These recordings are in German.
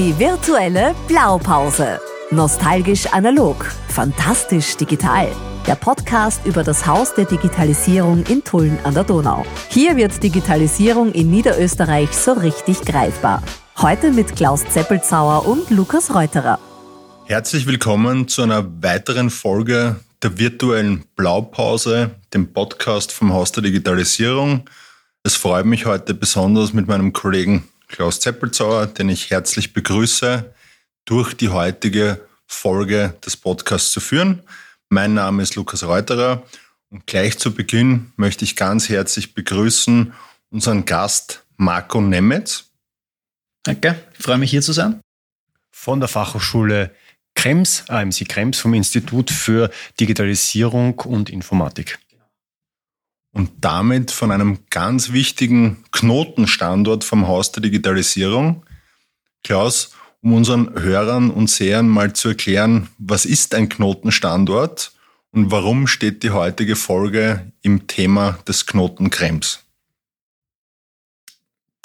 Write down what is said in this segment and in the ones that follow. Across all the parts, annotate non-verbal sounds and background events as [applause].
Die virtuelle Blaupause. Nostalgisch analog, fantastisch digital. Der Podcast über das Haus der Digitalisierung in Tulln an der Donau. Hier wird Digitalisierung in Niederösterreich so richtig greifbar. Heute mit Klaus Zeppelzauer und Lukas Reuterer. Herzlich willkommen zu einer weiteren Folge der virtuellen Blaupause, dem Podcast vom Haus der Digitalisierung. Es freut mich heute besonders mit meinem Kollegen Klaus Zeppelzauer, den ich herzlich begrüße, durch die heutige Folge des Podcasts zu führen. Mein Name ist Lukas Reuterer und gleich zu Beginn möchte ich ganz herzlich begrüßen unseren Gast Marco Nemetz. Danke, ich freue mich hier zu sein. Von der Fachhochschule Krems, AMC Krems vom Institut für Digitalisierung und Informatik und damit von einem ganz wichtigen Knotenstandort vom Haus der Digitalisierung. Klaus, um unseren Hörern und Sehern mal zu erklären, was ist ein Knotenstandort und warum steht die heutige Folge im Thema des Knotenkrems?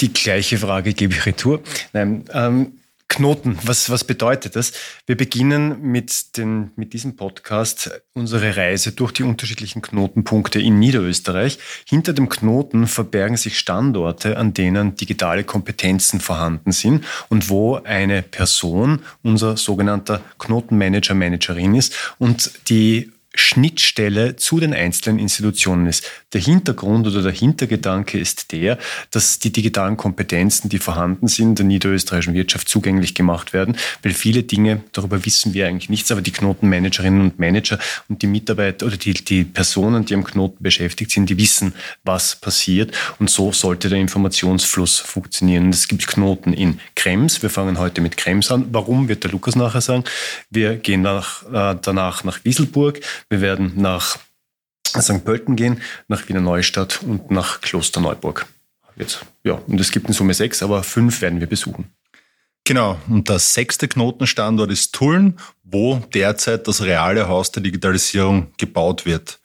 Die gleiche Frage gebe ich retour. Nein, ähm, Knoten, was, was bedeutet das? Wir beginnen mit, den, mit diesem Podcast unsere Reise durch die unterschiedlichen Knotenpunkte in Niederösterreich. Hinter dem Knoten verbergen sich Standorte, an denen digitale Kompetenzen vorhanden sind und wo eine Person, unser sogenannter Knotenmanager, Managerin ist und die Schnittstelle zu den einzelnen Institutionen ist. Der Hintergrund oder der Hintergedanke ist der, dass die digitalen Kompetenzen, die vorhanden sind, der niederösterreichischen Wirtschaft zugänglich gemacht werden, weil viele Dinge, darüber wissen wir eigentlich nichts, aber die Knotenmanagerinnen und Manager und die Mitarbeiter oder die, die Personen, die am Knoten beschäftigt sind, die wissen, was passiert und so sollte der Informationsfluss funktionieren. Es gibt Knoten in Krems. Wir fangen heute mit Krems an. Warum, wird der Lukas nachher sagen. Wir gehen nach, äh, danach nach Wieselburg. Wir werden nach St. Pölten gehen, nach Wiener Neustadt und nach Klosterneuburg. Jetzt, ja, und es gibt in Summe sechs, aber fünf werden wir besuchen. Genau, und der sechste Knotenstandort ist Tulln, wo derzeit das reale Haus der Digitalisierung gebaut wird.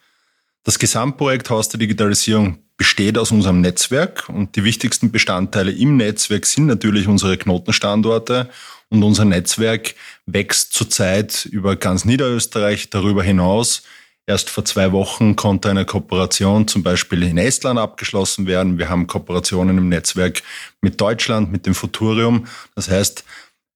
Das Gesamtprojekt Haus der Digitalisierung besteht aus unserem Netzwerk und die wichtigsten Bestandteile im Netzwerk sind natürlich unsere Knotenstandorte und unser Netzwerk wächst zurzeit über ganz Niederösterreich darüber hinaus. Erst vor zwei Wochen konnte eine Kooperation zum Beispiel in Estland abgeschlossen werden. Wir haben Kooperationen im Netzwerk mit Deutschland, mit dem Futurium. Das heißt,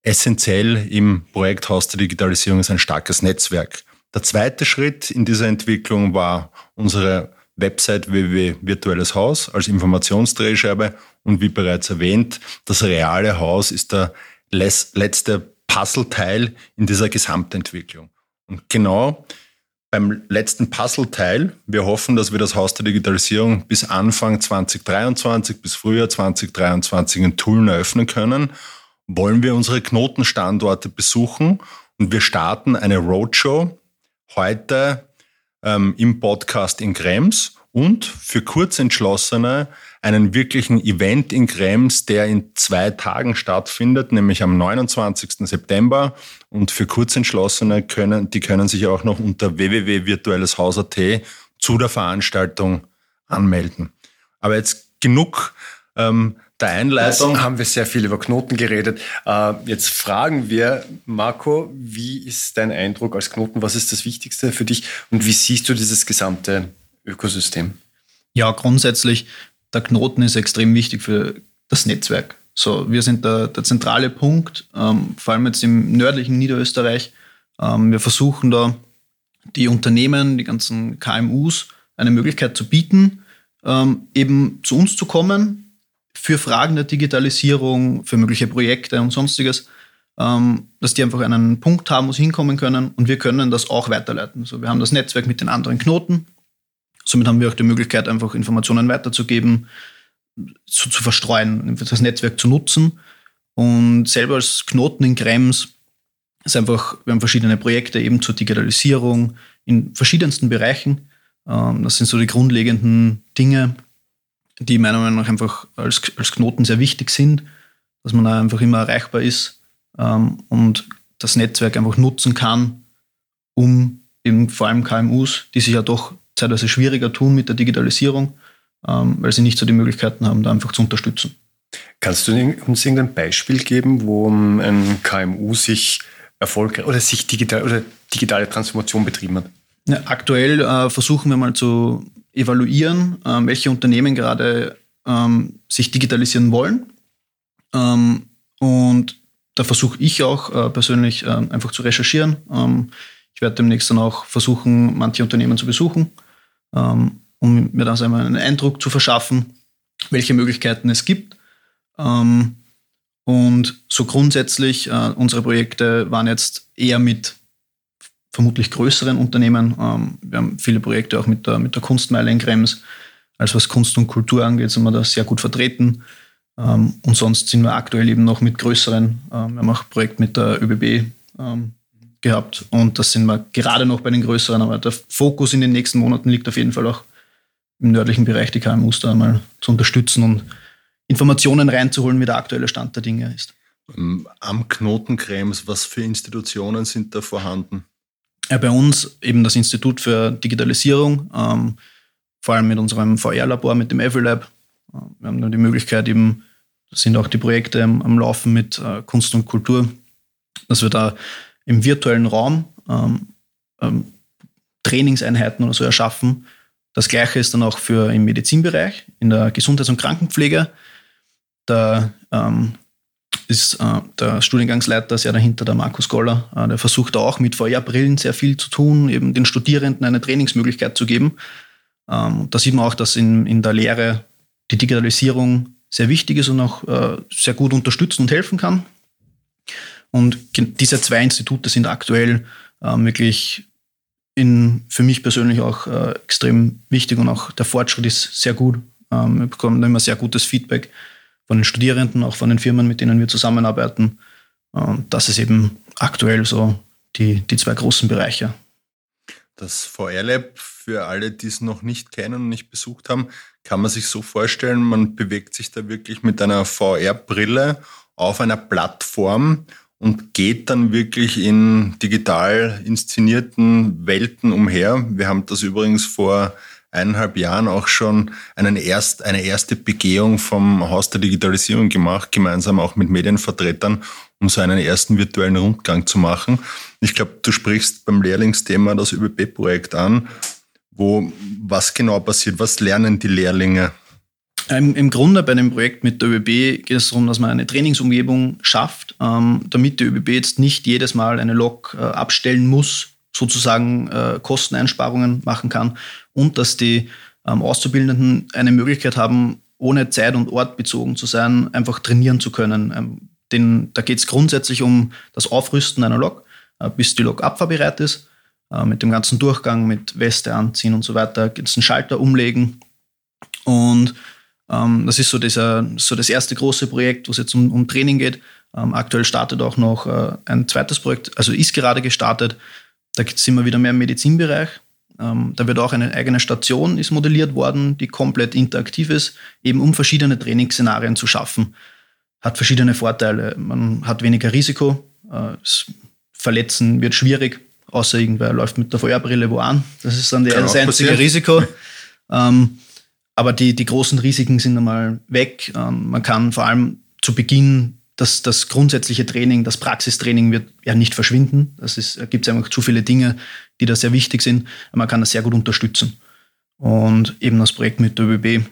essentiell im Projekt Haus der Digitalisierung ist ein starkes Netzwerk. Der zweite Schritt in dieser Entwicklung war unsere Website www.virtuelles Haus als Informationsdrehscheibe und wie bereits erwähnt, das reale Haus ist der letzte Puzzleteil in dieser Gesamtentwicklung. Und genau beim letzten Puzzleteil, wir hoffen, dass wir das Haus der Digitalisierung bis Anfang 2023, bis Frühjahr 2023 in Tulln eröffnen können, wollen wir unsere Knotenstandorte besuchen und wir starten eine Roadshow heute ähm, im Podcast in Krems und für Kurzentschlossene einen wirklichen Event in Krems, der in zwei Tagen stattfindet, nämlich am 29. September. Und für Kurzentschlossene können, die können sich auch noch unter www.virtuelleshaus.at zu der Veranstaltung anmelden. Aber jetzt genug ähm, der Einleitung. Haben wir sehr viel über Knoten geredet. Äh, jetzt fragen wir, Marco, wie ist dein Eindruck als Knoten? Was ist das Wichtigste für dich und wie siehst du dieses gesamte Ökosystem? Ja, grundsätzlich der Knoten ist extrem wichtig für das Netzwerk. So, wir sind der, der zentrale Punkt, ähm, vor allem jetzt im nördlichen Niederösterreich. Ähm, wir versuchen da die Unternehmen, die ganzen KMUs eine Möglichkeit zu bieten, ähm, eben zu uns zu kommen für Fragen der Digitalisierung, für mögliche Projekte und sonstiges, ähm, dass die einfach einen Punkt haben, wo sie hinkommen können und wir können das auch weiterleiten. So, wir haben das Netzwerk mit den anderen Knoten, Somit haben wir auch die Möglichkeit, einfach Informationen weiterzugeben, zu, zu verstreuen, das Netzwerk zu nutzen. Und selber als Knoten in Krems ist einfach, wir haben verschiedene Projekte eben zur Digitalisierung in verschiedensten Bereichen. Ähm, das sind so die grundlegenden Dinge, die meiner Meinung nach einfach als, als Knoten sehr wichtig sind, dass man einfach immer erreichbar ist ähm, und das Netzwerk einfach nutzen kann, um eben vor allem KMUs, die sich ja doch teilweise schwieriger tun mit der Digitalisierung, ähm, weil sie nicht so die Möglichkeiten haben, da einfach zu unterstützen. Kannst du uns irgendein Beispiel geben, wo ein KMU sich erfolgreich oder sich digital oder digitale Transformation betrieben hat? Ja, aktuell äh, versuchen wir mal zu evaluieren, äh, welche Unternehmen gerade ähm, sich digitalisieren wollen. Ähm, und da versuche ich auch äh, persönlich äh, einfach zu recherchieren. Ähm, ich werde demnächst dann auch versuchen, manche Unternehmen zu besuchen, ähm, um mir dann einmal einen Eindruck zu verschaffen, welche Möglichkeiten es gibt. Ähm, und so grundsätzlich, äh, unsere Projekte waren jetzt eher mit vermutlich größeren Unternehmen. Ähm, wir haben viele Projekte auch mit der, mit der Kunstmeile in Krems. Also was Kunst und Kultur angeht, sind wir da sehr gut vertreten. Ähm, und sonst sind wir aktuell eben noch mit größeren. Ähm, wir haben auch ein Projekt mit der ÖBB gehabt und das sind wir gerade noch bei den größeren. Aber der Fokus in den nächsten Monaten liegt auf jeden Fall auch im nördlichen Bereich, die KMUs da einmal zu unterstützen und Informationen reinzuholen, wie der aktuelle Stand der Dinge ist. Am Knotenkrems, was für Institutionen sind da vorhanden? Ja, bei uns eben das Institut für Digitalisierung, ähm, vor allem mit unserem VR-Labor, mit dem EveryLab. Äh, wir haben dann die Möglichkeit, eben, da sind auch die Projekte am, am Laufen mit äh, Kunst und Kultur, dass wir da im virtuellen Raum ähm, ähm, Trainingseinheiten oder so erschaffen. Das gleiche ist dann auch für im Medizinbereich, in der Gesundheits- und Krankenpflege. Da ähm, ist äh, der Studiengangsleiter sehr dahinter, der Markus Goller. Äh, der versucht auch mit VR-Brillen sehr viel zu tun, eben den Studierenden eine Trainingsmöglichkeit zu geben. Ähm, da sieht man auch, dass in, in der Lehre die Digitalisierung sehr wichtig ist und auch äh, sehr gut unterstützen und helfen kann. Und diese zwei Institute sind aktuell äh, wirklich in, für mich persönlich auch äh, extrem wichtig und auch der Fortschritt ist sehr gut. Ähm, wir bekommen immer sehr gutes Feedback von den Studierenden, auch von den Firmen, mit denen wir zusammenarbeiten. Und das ist eben aktuell so die, die zwei großen Bereiche. Das VR-Lab, für alle, die es noch nicht kennen und nicht besucht haben, kann man sich so vorstellen, man bewegt sich da wirklich mit einer VR-Brille auf einer Plattform und geht dann wirklich in digital inszenierten Welten umher. Wir haben das übrigens vor eineinhalb Jahren auch schon einen erst, eine erste Begehung vom Haus der Digitalisierung gemacht, gemeinsam auch mit Medienvertretern, um so einen ersten virtuellen Rundgang zu machen. Ich glaube, du sprichst beim Lehrlingsthema das ÖBB-Projekt an, wo was genau passiert, was lernen die Lehrlinge? Im, Grunde bei dem Projekt mit der ÖBB geht es darum, dass man eine Trainingsumgebung schafft, ähm, damit die ÖBB jetzt nicht jedes Mal eine Lok äh, abstellen muss, sozusagen äh, Kosteneinsparungen machen kann und dass die ähm, Auszubildenden eine Möglichkeit haben, ohne Zeit und Ort bezogen zu sein, einfach trainieren zu können. Ähm, denn da geht es grundsätzlich um das Aufrüsten einer Lok, äh, bis die Lok abfahrbereit ist, äh, mit dem ganzen Durchgang, mit Weste anziehen und so weiter, geht es Schalter umlegen. Und ähm, das ist so, dieser, so das erste große Projekt, wo es jetzt um, um Training geht. Ähm, aktuell startet auch noch äh, ein zweites Projekt, also ist gerade gestartet. Da sind wir wieder mehr im Medizinbereich. Ähm, da wird auch eine eigene Station ist modelliert worden, die komplett interaktiv ist, eben um verschiedene Trainingsszenarien zu schaffen. Hat verschiedene Vorteile. Man hat weniger Risiko. Äh, Verletzen wird schwierig, außer irgendwer läuft mit der Feuerbrille wo an. Das ist dann das einzige Risiko. [laughs] Ähm, aber die, die großen Risiken sind einmal weg. Ähm, man kann vor allem zu Beginn das, das grundsätzliche Training, das Praxistraining wird ja nicht verschwinden. Das ist, da gibt es einfach zu viele Dinge, die da sehr wichtig sind. Man kann das sehr gut unterstützen. Und eben das Projekt mit der ÖBB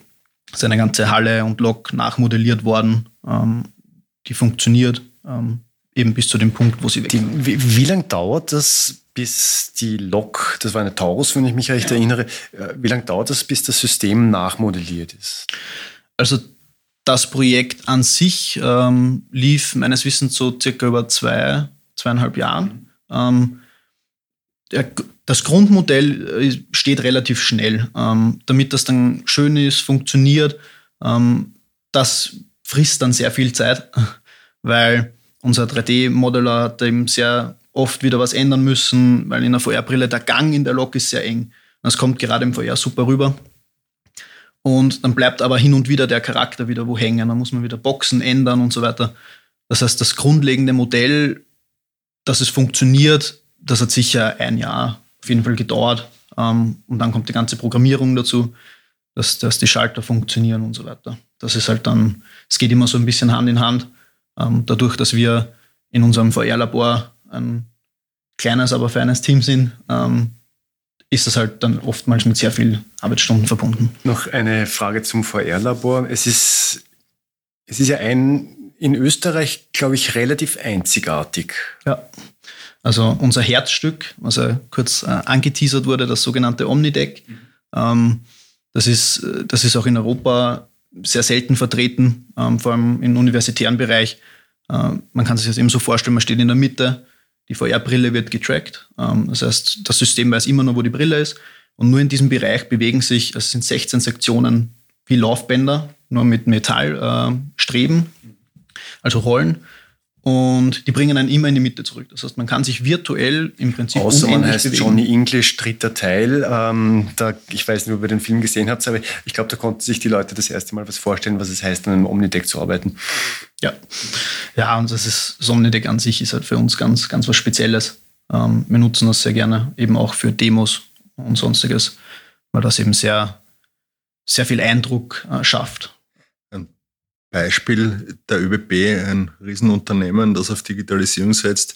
ist eine ganze Halle und Lok nachmodelliert worden, ähm, die funktioniert ähm, eben bis zu dem Punkt, wo sie weg. Wie, wie lange dauert das, bis die Lok, das war eine Taurus, wenn ich mich recht ja. erinnere, äh, wie lange dauert das, bis das System nachmodelliert ist? Also das Projekt an sich ähm, lief meines Wissens so circa über zwei, zweieinhalb Jahren. Ähm, der, das Grundmodell äh, steht relativ schnell. Ähm, damit das dann schön ist, funktioniert, ähm, das frisst dann sehr viel Zeit, [laughs] weil unser 3D-Modeller hat eben sehr oft wieder was ändern müssen, weil in der VR-Brille der Gang in der Lok ist sehr eng. Das kommt gerade im VR super rüber. Und dann bleibt aber hin und wieder der Charakter wieder wo hängen. Dann muss man wieder Boxen ändern und so weiter. Das heißt, das grundlegende Modell, dass es funktioniert, das hat sicher ein Jahr auf jeden Fall gedauert. Ähm, und dann kommt die ganze Programmierung dazu. dass, dass die Schalter funktionieren und so weiter. Das ist halt dann, es geht immer so ein bisschen Hand in Hand. Ähm, dadurch, dass wir in unserem VR-Labor ein kleines, aber feines Team sind, ähm, ist das halt dann oftmals mit sehr viel Arbeitsstunden verbunden. Noch eine Frage zum VR-Labor. Es ist, es ist ja ein in Österreich, glaube ich, relativ einzigartig. Ja. Also unser Herzstück, was ja kurz äh, angeteasert wurde, das sogenannte Omnideck, mhm. ähm, das, ist, das ist auch in Europa sehr selten vertreten, ähm, vor allem im universitären Bereich. Äh, man kann sich das eben so vorstellen, man steht in der Mitte, die VR-Brille wird getrackt. Ähm, das heißt, das System weiß immer nur, wo die Brille ist. Und nur in diesem Bereich bewegen sich, es sind 16 Sektionen wie Laufbänder, nur mit Metallstreben, äh, also Rollen. Und die bringen einen immer in die Mitte zurück. Das heißt, man kann sich virtuell im Prinzip Außer man heißt bewegen. Johnny English, dritter Teil. Ähm, da, ich weiß nicht, ob ihr den Film gesehen habt, aber ich glaube, da konnten sich die Leute das erste Mal was vorstellen, was es heißt, an einem Omnideck zu arbeiten. Ja, ja und das ist, das Omnideck an sich ist halt für uns ganz, ganz was Spezielles. Ähm, wir nutzen das sehr gerne, eben auch für Demos und sonstiges, weil das eben sehr, sehr viel Eindruck äh, schafft. Beispiel der ÖBB, ein Riesenunternehmen, das auf Digitalisierung setzt.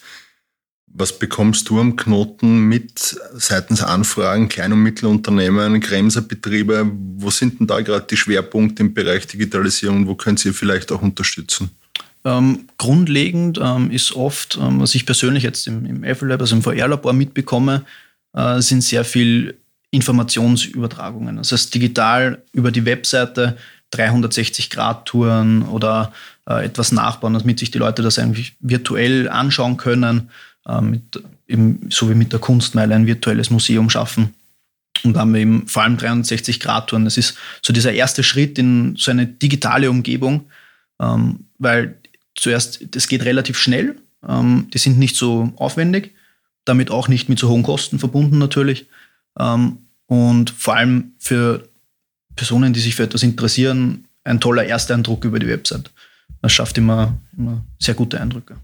Was bekommst du am Knoten mit seitens Anfragen, Klein- und Mittelunternehmen, Kremserbetriebe? Wo sind denn da gerade die Schwerpunkte im Bereich Digitalisierung? Wo könnt ihr vielleicht auch unterstützen? Ähm, grundlegend ähm, ist oft, ähm, was ich persönlich jetzt im, im Lab, also im VR-Labor mitbekomme, äh, sind sehr viel Informationsübertragungen. Das heißt, digital über die Webseite 360-Grad-Touren oder äh, etwas nachbauen, damit sich die Leute das eigentlich virtuell anschauen können, äh, mit, eben, so wie mit der Kunstmeile ein virtuelles Museum schaffen. Und da haben wir eben vor allem 360-Grad-Touren. Das ist so dieser erste Schritt in so eine digitale Umgebung, ähm, weil zuerst, das geht relativ schnell, ähm, die sind nicht so aufwendig, damit auch nicht mit so hohen Kosten verbunden natürlich. Ähm, und vor allem für Personen, die sich für etwas interessieren, ein toller Ersteindruck über die Website. Das schafft immer, immer sehr gute Eindrücke.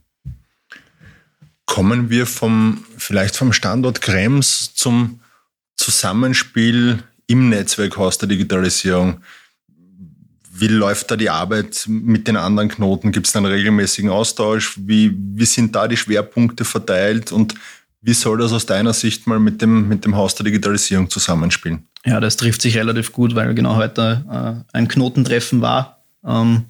Kommen wir vom, vielleicht vom Standort Krems zum Zusammenspiel im Netzwerkhaus der Digitalisierung. Wie läuft da die Arbeit mit den anderen Knoten? Gibt es einen regelmäßigen Austausch? Wie, wie sind da die Schwerpunkte verteilt? Und wie soll das aus deiner Sicht mal mit dem, mit dem Haus der Digitalisierung zusammenspielen? Ja, das trifft sich relativ gut, weil genau heute äh, ein Knotentreffen war. Ähm,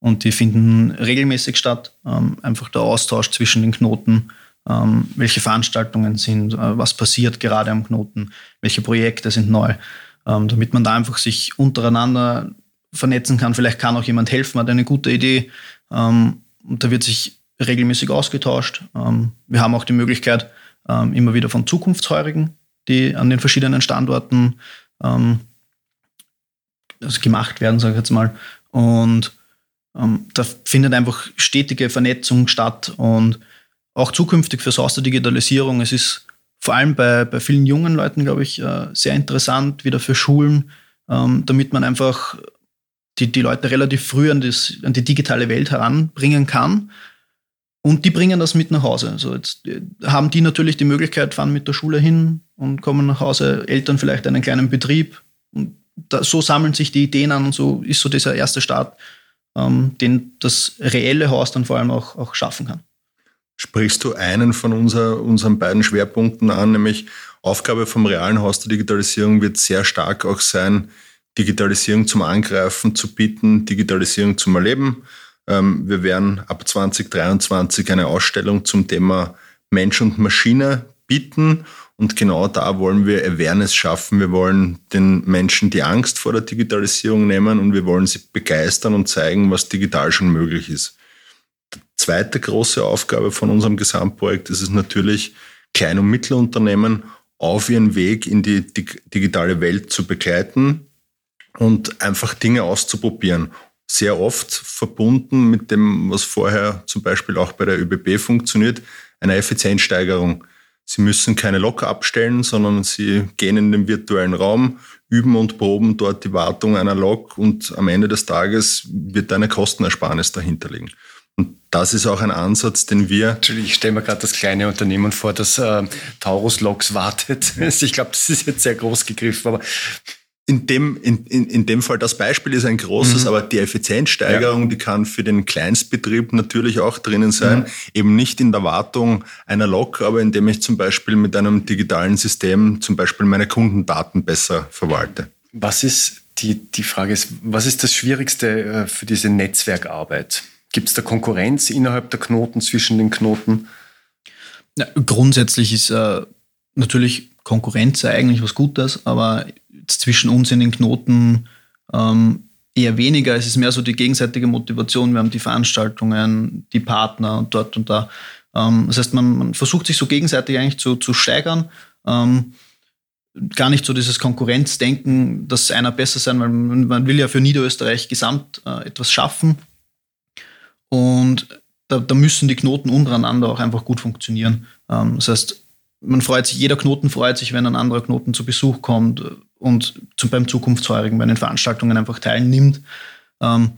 und die finden regelmäßig statt. Ähm, einfach der Austausch zwischen den Knoten, ähm, welche Veranstaltungen sind, äh, was passiert gerade am Knoten, welche Projekte sind neu, ähm, damit man da einfach sich untereinander vernetzen kann. Vielleicht kann auch jemand helfen, hat eine gute Idee. Ähm, und da wird sich regelmäßig ausgetauscht. Ähm, wir haben auch die Möglichkeit, immer wieder von Zukunftsheurigen, die an den verschiedenen Standorten ähm, also gemacht werden, sage ich jetzt mal. Und ähm, da findet einfach stetige Vernetzung statt und auch zukünftig für Haus der Digitalisierung. Es ist vor allem bei, bei vielen jungen Leuten, glaube ich, äh, sehr interessant, wieder für Schulen, ähm, damit man einfach die, die Leute relativ früh an, das, an die digitale Welt heranbringen kann und die bringen das mit nach Hause. Also jetzt äh, haben die natürlich die Möglichkeit, fahren mit der Schule hin und kommen nach Hause, Eltern vielleicht einen kleinen Betrieb. Und da, so sammeln sich die Ideen an und so ist so dieser erste Start, ähm, den das reelle Haus dann vor allem auch, auch schaffen kann. Sprichst du einen von unser, unseren beiden Schwerpunkten an, nämlich Aufgabe vom realen Haus der Digitalisierung wird sehr stark auch sein, Digitalisierung zum Angreifen zu bieten, Digitalisierung zum Erleben. Ähm, wir werden ab 2023 eine Ausstellung zum Thema Mensch und Maschine bieten. Und genau da wollen wir Awareness schaffen. Wir wollen den Menschen die Angst vor der Digitalisierung nehmen und wir wollen sie begeistern und zeigen, was digital schon möglich ist. Die zweite große Aufgabe von unserem Gesamtprojekt ist es natürlich, Klein- und Mittelunternehmen auf ihren Weg in die digitale Welt zu begleiten und einfach Dinge auszuprobieren sehr oft verbunden mit dem, was vorher zum Beispiel auch bei der ÖBB funktioniert, einer Effizienzsteigerung. Sie müssen keine Lok abstellen, sondern Sie gehen in den virtuellen Raum, üben und proben dort die Wartung einer Lok und am Ende des Tages wird eine Kostenersparnis dahinter liegen. Und das ist auch ein Ansatz, den wir. Entschuldigung, ich stelle mir gerade das kleine Unternehmen vor, das äh, Taurus Loks wartet. [laughs] Ich glaube, das ist jetzt sehr groß gegriffen, aber in dem, in, in, in dem Fall, das Beispiel ist ein großes, mhm. aber die Effizienzsteigerung, ja. die kann für den Kleinstbetrieb natürlich auch drinnen sein. Mhm. Eben nicht in der Wartung einer Lok, aber indem ich zum Beispiel mit einem digitalen System zum Beispiel meine Kundendaten besser verwalte. Was ist die, die Frage ist, was ist das Schwierigste äh, für diese Netzwerkarbeit? Gibt es da Konkurrenz innerhalb der Knoten, zwischen den Knoten? Ja, grundsätzlich ist äh, natürlich Konkurrenz eigentlich was Gutes, aber zwischen uns in den Knoten ähm, eher weniger. Es ist mehr so die gegenseitige Motivation. Wir haben die Veranstaltungen, die Partner und dort und da. Ähm, das heißt, man, man, versucht sich so gegenseitig eigentlich zu, zu steigern. Ähm, gar nicht so dieses Konkurrenzdenken, dass einer besser sein, weil man will ja für Niederösterreich gesamt äh, etwas schaffen. Und da, da, müssen die Knoten untereinander auch einfach gut funktionieren. Ähm, das heißt, man freut sich, jeder Knoten freut sich, wenn ein anderer Knoten zu Besuch kommt und zum, beim Zukunftsheurigen bei den Veranstaltungen einfach teilnimmt, ähm,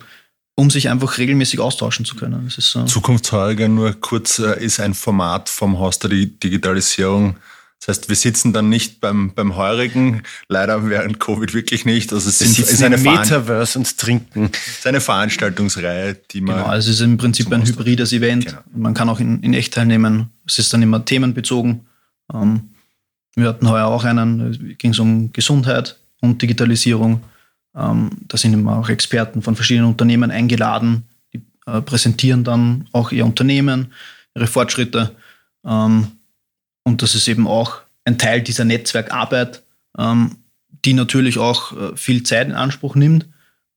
um sich einfach regelmäßig austauschen zu können. Das ist. Zukunftsheuriger nur kurz äh, ist ein Format vom Haus der Digitalisierung. Das heißt, wir sitzen dann nicht beim, beim Heurigen, leider während Covid wirklich nicht. Also es wir ist eine Metaverse und trinken. Es ist eine Veranstaltungsreihe, die man. Genau, also es ist im Prinzip ein hybrides Event. Genau. Man kann auch in, in echt teilnehmen. Es ist dann immer themenbezogen. Ähm, wir hatten heuer auch einen, ging es um Gesundheit und Digitalisierung. Ähm, da sind immer auch Experten von verschiedenen Unternehmen eingeladen, die äh, präsentieren dann auch ihr Unternehmen, ihre Fortschritte. Ähm, und das ist eben auch ein Teil dieser Netzwerkarbeit, ähm, die natürlich auch äh, viel Zeit in Anspruch nimmt.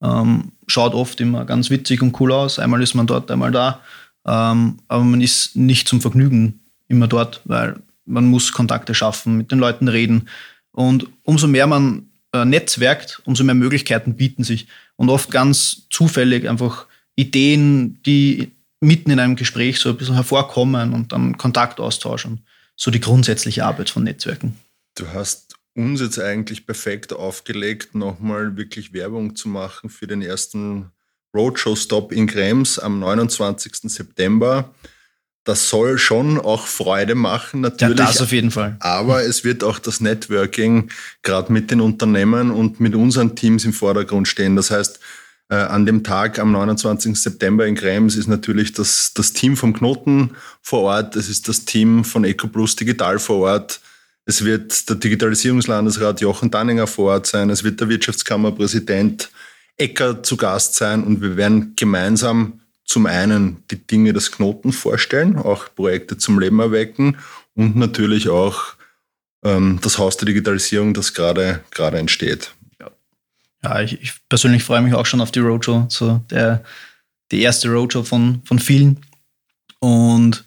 Ähm, schaut oft immer ganz witzig und cool aus. Einmal ist man dort, einmal da. Ähm, aber man ist nicht zum Vergnügen immer dort, weil man muss Kontakte schaffen, mit den Leuten reden. Und umso mehr man äh, netzwerkt, umso mehr Möglichkeiten bieten sich. Und oft ganz zufällig einfach Ideen, die mitten in einem Gespräch so ein bisschen hervorkommen und dann Kontakt austauschen. So die grundsätzliche Arbeit von Netzwerken. Du hast uns jetzt eigentlich perfekt aufgelegt, nochmal wirklich Werbung zu machen für den ersten Roadshow-Stop in Krems am 29. September das soll schon auch Freude machen, natürlich. Ja, das auf jeden Fall. Aber es wird auch das Networking gerade mit den Unternehmen und mit unseren Teams im Vordergrund stehen. Das heißt, äh, an dem Tag am 29. September in Krems ist natürlich das, das Team vom Knoten vor Ort, es ist das Team von EcoPlus Digital vor Ort, es wird der Digitalisierungslandesrat Jochen Danninger vor Ort sein, es wird der Wirtschaftskammerpräsident Ecker zu Gast sein und wir werden gemeinsam zum einen die Dinge des Knoten vorstellen, auch Projekte zum Leben erwecken und natürlich auch ähm, das Haus der Digitalisierung, das gerade gerade entsteht. Ja, ich, ich, persönlich freue mich auch schon auf die Roadshow, so der die erste Roadshow von von vielen und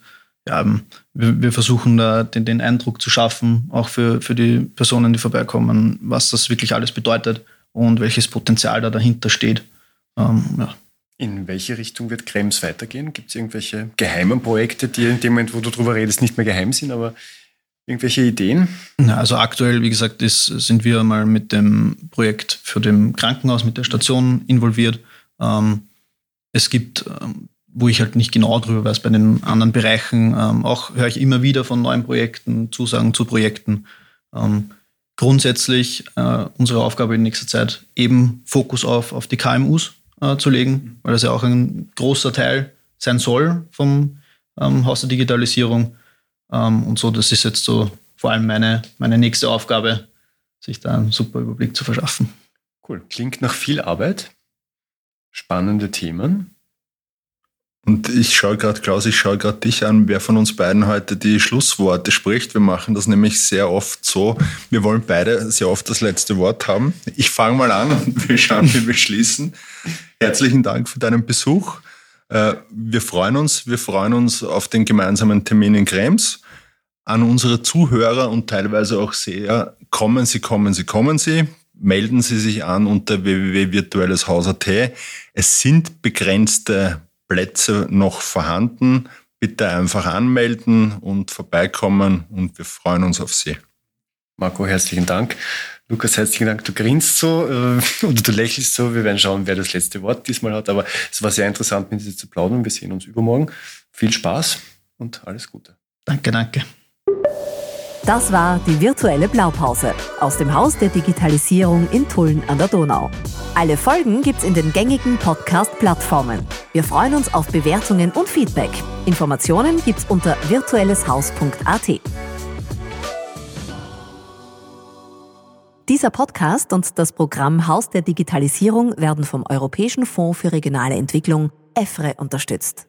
ja, ähm, wir, wir versuchen da den, den Eindruck zu schaffen, auch für, für die Personen, die vorbeikommen, was das wirklich alles bedeutet und welches Potenzial da dahinter steht. Ähm, ja. In welche Richtung wird Krems weitergehen? Gibt es irgendwelche geheimen Projekte, die in dem Moment, wo du darüber redest, nicht mehr geheim sind, aber irgendwelche Ideen? also aktuell, wie gesagt, ist, sind wir mal mit dem Projekt für dem Krankenhaus, mit der Station involviert. Ähm, es gibt, ähm, wo ich halt nicht genau drüber weiß, bei den anderen Bereichen, ähm, auch höre ich immer wieder von neuen Projekten, Zusagen zu Projekten. Ähm, grundsätzlich äh, unsere Aufgabe in nächster Zeit eben Fokus auf, auf die KMUs äh, zu legen, weil das ja auch ein großer Teil sein soll vom ähm, Haus der Digitalisierung. Ähm, und so, das ist jetzt so vor allem meine, meine nächste Aufgabe, sich da einen super Überblick zu verschaffen. Cool. Klingt nach viel Arbeit. Spannende Themen. Und ich schaue gerade, Klaus, ich schaue gerade dich an, wer von uns beiden heute die Schlussworte spricht. Wir machen das nämlich sehr oft so. Wir wollen beide sehr oft das letzte Wort haben. Ich fange mal an und [laughs] wir schauen, wie wir schließen. Herzlichen Dank für deinen Besuch. Äh, wir freuen uns, wir freuen uns auf den gemeinsamen Termin in Krems. An unsere Zuhörer und teilweise auch Seher, kommen Sie, kommen Sie, kommen Sie. Melden Sie sich an unter www.virtuelleshaus.at. Es sind begrenzte Plätze noch vorhanden. Bitte einfach anmelden und vorbeikommen und wir freuen uns auf Sie. Marco, herzlichen Dank. Lukas, herzlichen Dank. Du grinst so äh, [laughs] oder du lächelst so. Wir werden schauen, wer das letzte Wort diesmal hat. Aber es war sehr interessant, mit dir zu plaudern. Wir sehen uns übermorgen. Viel Spaß und alles Gute. Danke, danke. Das war die virtuelle Blaupause aus dem Haus der Digitalisierung in Tulln an der Donau. Alle Folgen gibt's in den gängigen Podcast-Plattformen. Wir freuen uns auf Bewertungen und Feedback. Informationen gibt's unter virtuelleshaus.at. Dieser Podcast und das Programm Haus der Digitalisierung werden vom Europäischen Fonds für regionale Entwicklung EFRE unterstützt.